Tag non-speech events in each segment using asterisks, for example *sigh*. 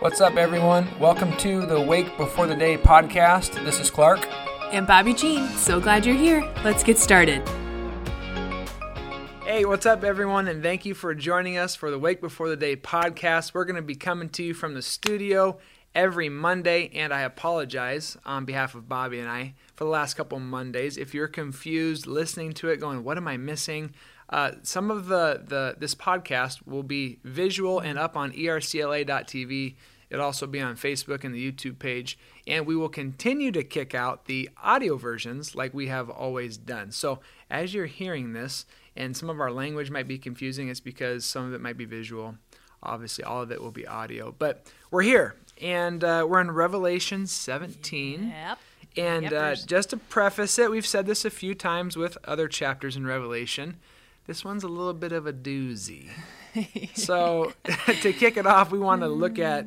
What's up, everyone? Welcome to the Wake Before the Day podcast. This is Clark. And Bobbie Jean, so glad you're here. Let's get started. Hey, what's up, everyone? And thank you for joining us for the Wake Before the Day podcast. We're going to be coming to you from the studio every Monday, and I apologize on behalf of Bobbie and I for the last couple Mondays. If you're confused listening to it, going, "What am I missing?" Uh, some of the, the this podcast will be visual and up on ercla.tv. It'll also be on Facebook and the YouTube page, and we will continue to kick out the audio versions like we have always done. So as you're hearing this, and some of our language might be confusing, it's because some of it might be visual. Obviously, all of it will be audio, but we're here, and uh, we're in Revelation 17. Yep. And Yep, uh, just to preface it, we've said this a few times with other chapters in Revelation. This one's a little bit of a doozy. *laughs* so *laughs* to kick it off, we want to look at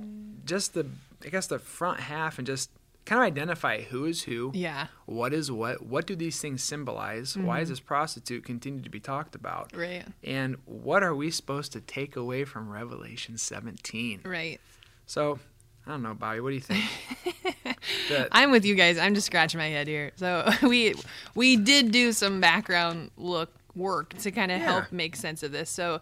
just the, I guess, the front half and just kind of identify who is who, Yeah. what is what, what do these things symbolize, why is mm-hmm. this prostitute continue to be talked about, Right. and what are we supposed to take away from Revelation 17? Right. So, I don't know, Bobbie, what do you think? *laughs* That- I'm with you guys. I'm just scratching my head here. So *laughs* we we did do some background look work to kind of Yeah. help make sense of this. So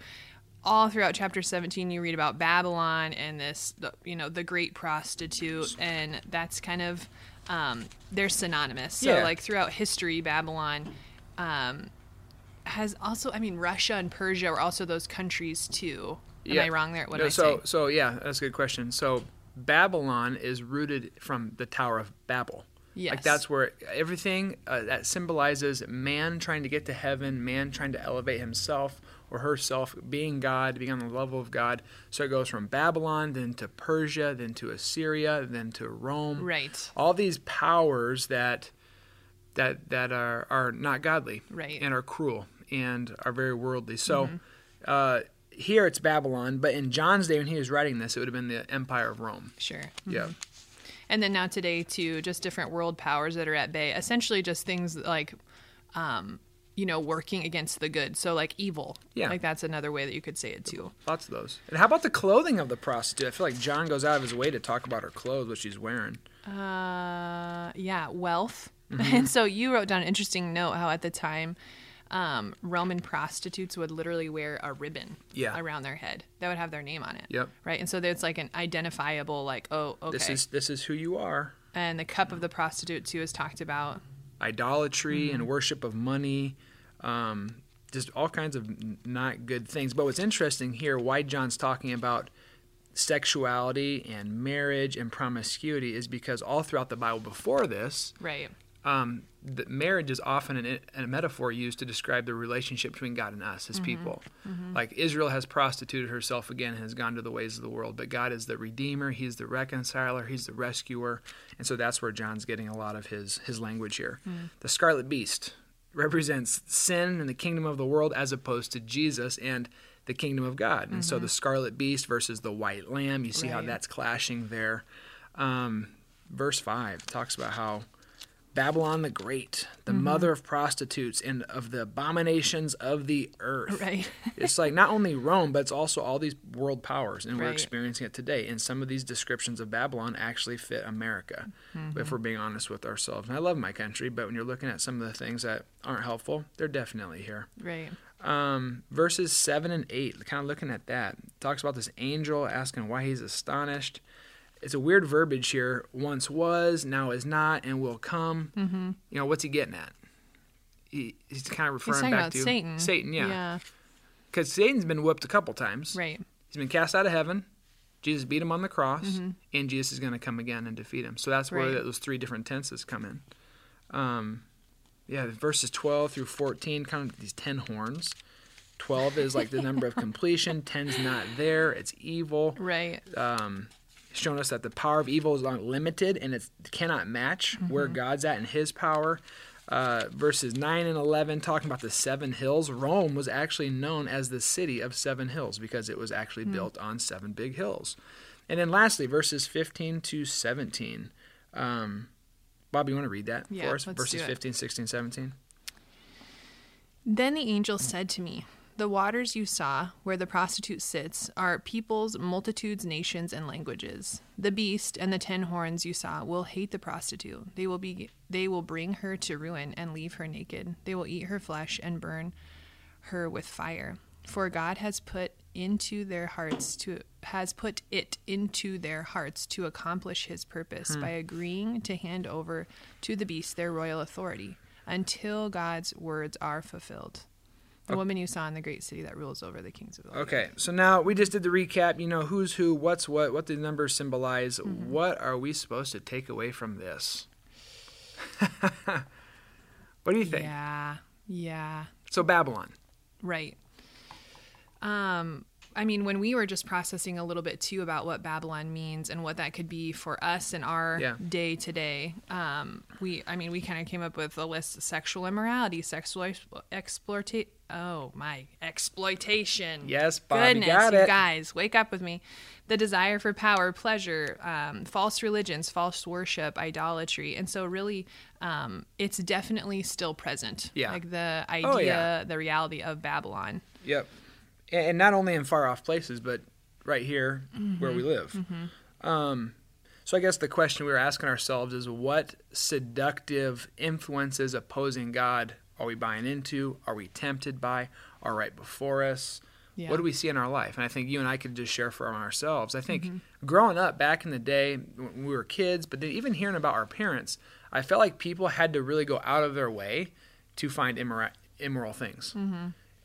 all throughout chapter 17 you read about Babylon and this the, you know the great prostitute and that's kind of um, they're synonymous. So Yeah. like throughout history Babylon um, has also I mean Russia and Persia were also those countries too. Am Yeah. I wrong there? What no, so, saying? So yeah, that's a good question. So Babylon is rooted from the Tower of Babel. Like that's where everything uh, that symbolizes man trying to get to heaven, man trying to elevate himself or herself, being God, being on the level of God. So it goes from Babylon, then to Persia, then to Assyria, then to Rome. Right. All these powers that that that are are not godly, Right. and are cruel and are very worldly. So. Mm-hmm. Uh, here it's Babylon, but in John's day when he was writing this, it would have been the Empire of Rome. Sure. Yeah. And then now today to just different world powers that are at bay. Essentially, just things like, um, you know, working against the good. So like evil. Yeah. Like that's another way that you could say it too. Lots of those. And how about the clothing of the prostitute? I feel like John goes out of his way to talk about her clothes, what she's wearing. Uh, yeah, wealth. Mm-hmm. *laughs* And so you wrote down an interesting note how at the time, um, Roman prostitutes would literally wear a ribbon Yeah. around their head that would have their name on it. Yep. Right. And so it's like an identifiable, like, oh, okay. This is this is who you are. and the cup of the prostitute too is talked about. Idolatry Mm-hmm. and worship of money, um, just all kinds of n- not good things. But what's interesting here, why John's talking about sexuality and marriage and promiscuity, is because all throughout the Bible before this, Right. um, the marriage is often an, a metaphor used to describe the relationship between God and us, His people. Like Israel has prostituted herself again, and has gone to the ways of the world, but God is the redeemer. He's the reconciler. He's the rescuer, and so that's where John's getting a lot of his his language here. The scarlet beast represents sin and the kingdom of the world, as opposed to Jesus and the kingdom of God. And so the scarlet beast versus the white lamb, you see how that's clashing there. Um, verse 5 talks about how Babylon the Great, the Mm-hmm. mother of prostitutes and of the abominations of the earth. Right. it's like not only Rome, but it's also all these world powers, and we're experiencing it today. And some of these descriptions of Babylon actually fit America, Mm-hmm. if we're being honest with ourselves. And I love my country, but when you're looking at some of the things that aren't helpful, they're definitely here. Right. Um, verses 7 and 8, kind of looking at that, talks about this angel asking why he's astonished. It's a weird verbiage here. Once was, now is not, and will come. Mm-hmm. You know, what's he getting at? He, he's kind of referring back to Satan. Satan, yeah. Yeah. Because Satan's been whipped a couple times. Right. He's been cast out of heaven. Jesus beat him on the cross, and Jesus is going to come again and defeat him. So that's where Mm-hmm. Right. those three different tenses come in. Um, yeah, verses 12 through 14, kind of these 10 horns. 12 is like the number of *laughs* completion, 10's not there, it's evil. Right. Um, showing us that the power of evil is limited and it cannot match where God's at in his power. Uh, verses 9 and 11 talking about the seven hills. Rome was actually known as the city of seven hills because it was actually built on seven big hills. And then lastly, verses 15 to 17. Um, Bob, you want to read that Yeah, for us? Verses do it. 15, 16, 17. Then the angel said to me, The waters you saw, where the prostitute sits, are peoples, multitudes, nations, and languages. The beast and the ten horns you saw will hate the prostitute. They will be they will bring her to ruin and leave her naked. They will eat her flesh and burn her with fire. For God has put into their hearts to has put it into their hearts to accomplish his purpose hmm. by agreeing to hand over to the beast their royal authority until God's words are fulfilled. The woman you saw in the great city that rules over the kings of the earth. Okay, so now we just did the recap. You know who's who, what's what, what the numbers symbolize. Mm-hmm. What are we supposed to take away from this? *laughs* what do you think? Yeah. Yeah. So Babylon. Right. Um, I mean, when we were just processing a little bit too about what Babylon means and what that could be for us in our day to day, um, we, I mean, we kind of came up with a list of sexual immorality, sexual explo- exploita- Oh my, exploitation. Yes, Bobbie, Goodness, got you it. guys, wake up with me. The desire for power, pleasure, um, false religions, false worship, idolatry, and so really, um, it's definitely still present. Yeah. like the idea, Oh, yeah. the reality of Babylon. Yep. And not only in far off places, but right here where we mm-hmm. live. Mm-hmm. Um, so I guess the question we were asking ourselves is what seductive influences opposing God are we buying into? Are we tempted by? Are right before us? Yeah. What do we see in our life? And I think you and I could just share from ourselves. I think mm-hmm. growing up back in the day when we were kids, but then even hearing about our parents, I felt like people had to really go out of their way to find immora- immoral things.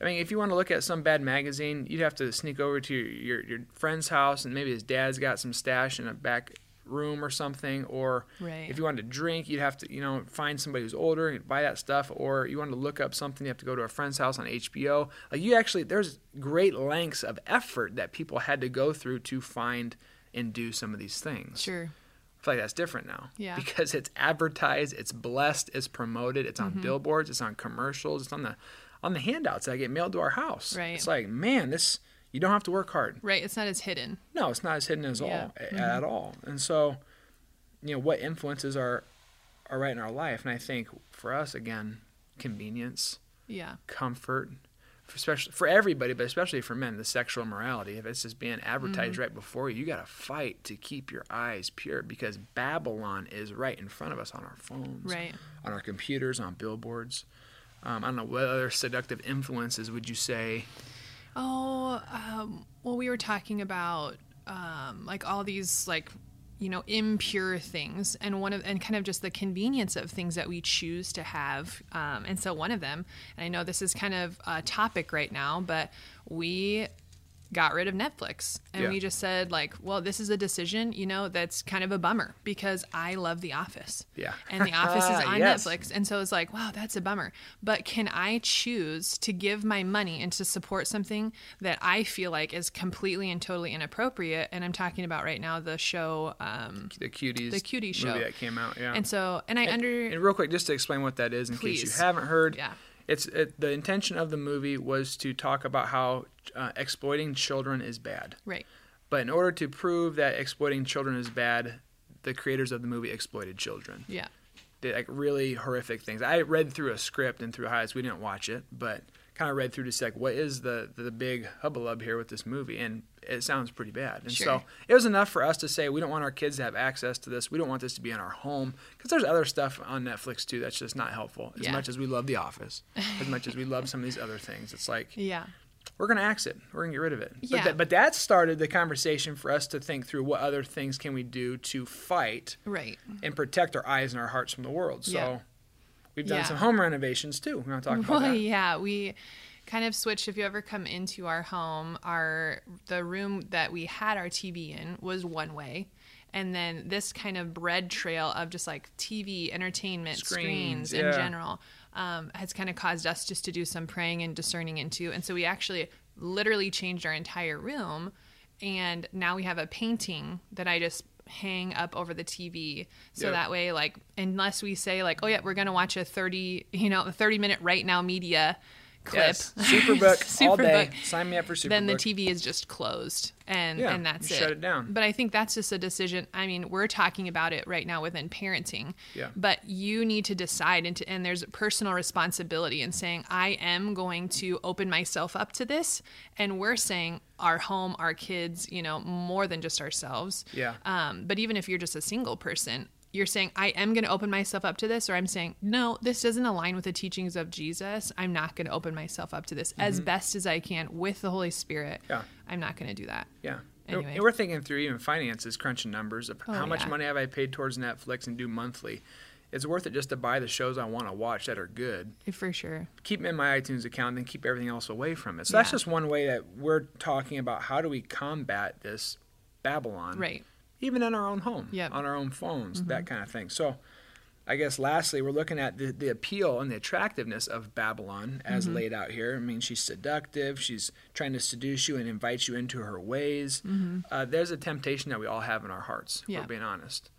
I mean, if you want to look at some bad magazine, you'd have to sneak over to your, your, your friend's house and maybe his dad's got some stash in a back room or something. Or Right. if you wanted to drink, you'd have to, you know, find somebody who's older and buy that stuff. Or you wanted to look up something, you have to go to a friend's house on HBO. Like you actually, there's great lengths of effort that people had to go through to find and do some of these things. Sure. I feel like that's different now. Yeah. Because it's advertised, it's blessed, it's promoted, it's on Mm-hmm. billboards, it's on commercials, it's on the on the handouts that get mailed to our house. Right. It's like, man, this you don't have to work hard. Right. It's not as hidden. No, it's not as hidden as Yeah. Mm-hmm. all at all. And so, you know, what influences are are right in our life? And I think for us again, convenience, Yeah. comfort, for especially for everybody, but especially for men, the sexual morality. If it's just being advertised Mm-hmm. right before you, you got to fight to keep your eyes pure because Babylon is right in front of us on our phones, Right. on our computers, on billboards. Um, I don't know what other seductive influences would you say? Oh, um, well, we were talking about um, like all these like you know impure things, and one of and kind of just the convenience of things that we choose to have. Um, and so one of them, and I know this is kind of a topic right now, but we got rid of Netflix and Yeah. we just said like, well, this is a decision, you know, that's kind of a bummer because I love The Office. Yeah. And The Office is *laughs* on Yes. Netflix. And so it's like, wow, that's a bummer. But can I choose to give my money and to support something that I feel like is completely and totally inappropriate? And I'm talking about right now the show. Um, The cuties, The Cutie show. movie that came out. Yeah. and so, and I under. And real quick, just to explain what that is, in case you haven't heard, Yeah. It's it, the intention of the movie was to talk about how uh, exploiting children is bad. right. But in order to prove that exploiting children is bad, the creators of the movie exploited children. Yeah. Did like really horrific things. I read through a script and through highs. We didn't watch it, but kind of read through to see like what is the the big hubbub here with this movie, and it sounds pretty bad. And so it was enough for us to say we don't want our kids to have access to this. We don't want this to be in our home because there's other stuff on Netflix too that's just not helpful. As Yeah. much as we love The Office, *laughs* as much as we love some of these other things, it's like Yeah. we're going to axe it. We're going to get rid of it. Yeah. But, that, but that started the conversation for us to think through what other things can we do to fight Right. and protect our eyes and our hearts from the world. So Yeah. We've done Yeah. some home renovations too. We want to talk about *laughs* Well, that. yeah, we kind of switched. If you ever come into our home, our the room that we had our TV in was one way, and then this kind of bread trail of just like TV, entertainment, Screens, screens, in yeah. general, um, has kind of caused us just to do some praying and discerning into. And so we actually literally changed our entire room, and now we have a painting that I just hang up over the TV so Yep. that way like unless we say like oh yeah we're going to watch a 30 you know a 30 minute right now media clip. Yes. Superbook *laughs* all day. Sign me up for Superbook. then the TV is just closed and Yeah, and that's it. shut it down. But I think that's just a decision. I mean, we're talking about it right now within parenting. Yeah. But you need to decide and, to, and there's a personal responsibility in saying I am going to open myself up to this and we're saying our home, our kids, you know, more than just ourselves. Yeah. Um, but even if you're just a single person, you're saying, I am going to open myself up to this, or I'm saying, no, this doesn't align with the teachings of Jesus. I'm not going to open myself up to this as best as I can with the Holy Spirit. Mm-hmm. Yeah. I'm not going to do that. Yeah. Anyway. And we're thinking through even finances, crunching numbers of Oh, how much yeah. money have I paid towards Netflix and do monthly. It's worth it just to buy the shows I want to watch that are good. For sure. Keep them in my iTunes account, then keep everything else away from it. So that's just one way that we're talking about how do we combat this Babylon, Right. Even in our own home, Yep. Mm-hmm. on our own phones, that kind of thing. So I guess lastly, we're looking at the, the appeal and the attractiveness of Babylon as Mm-hmm. laid out here. I mean, she's seductive. She's trying to seduce you and invite you into her ways. Uh, there's a temptation that we all have in our hearts, if Mm-hmm. Yeah. we're being honest.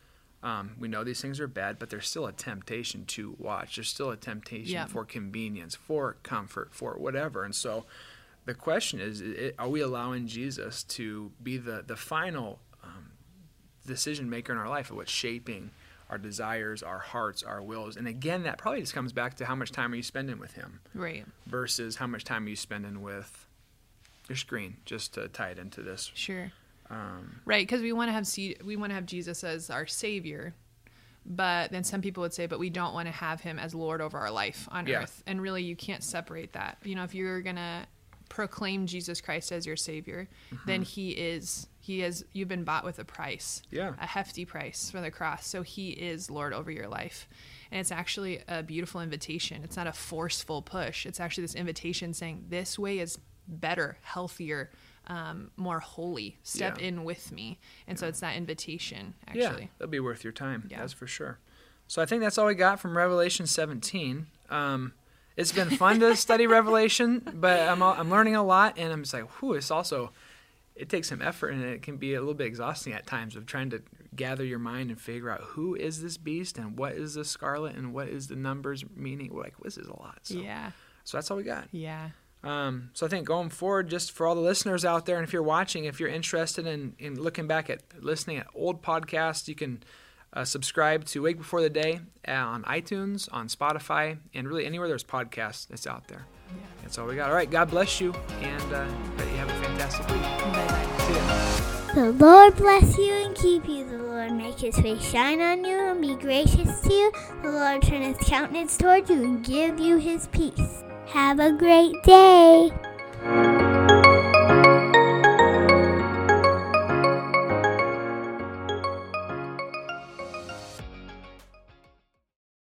Um, we know these things are bad, but there's still a temptation to watch. There's still a temptation Yeah. for convenience, for comfort, for whatever. And so the question is, are we allowing Jesus to be the, the final decision maker in our life of what's shaping our desires, our hearts, our wills? And again, that probably just comes back to how much time are you spending with Him Right. versus how much time are you spending with your screen, just to tie it into this. Sure. Um, Right, because we want to have see, we want to have Jesus as our Savior, but then some people would say, but we don't want to have Him as Lord over our life on Yeah. earth. And really, you can't separate that. You know, if you're gonna proclaim Jesus Christ as your Savior, then He is. He is. You've been bought with a price. Yeah. A hefty price for the cross. So He is Lord over your life, and it's actually a beautiful invitation. It's not a forceful push. It's actually this invitation saying, "This way is better, healthier." Um, more holy. Step Yeah. in with me. And so it's that invitation, yeah, actually. that'll be worth your time. Yeah. That's for sure. So I think that's all we got from Revelation 17. Um, it's been fun to *laughs* study Revelation, but I'm I'm learning a lot, and I'm just like, whew, it's also it takes some effort, and it can be a little bit exhausting at times of trying to gather your mind and figure out who is this beast and what is the scarlet and what is the numbers meaning. We're like, this is a lot. So, Yeah. so that's all we got. Yeah. Um, so I think going forward, just for all the listeners out there, and if you're watching, if you're interested in, in looking back at listening at old podcasts, you can uh, subscribe to Wake Before the Day uh, on iTunes, on Spotify, and really anywhere there's podcasts, it's out there. Yeah. That's all we got. All right, God bless you, and uh, bet you have a fantastic week. Bye-bye. See ya. The Lord bless you and keep you. The Lord make his face shine on you and be gracious to you. The Lord turn his countenance toward you and give you his peace. Have a great day.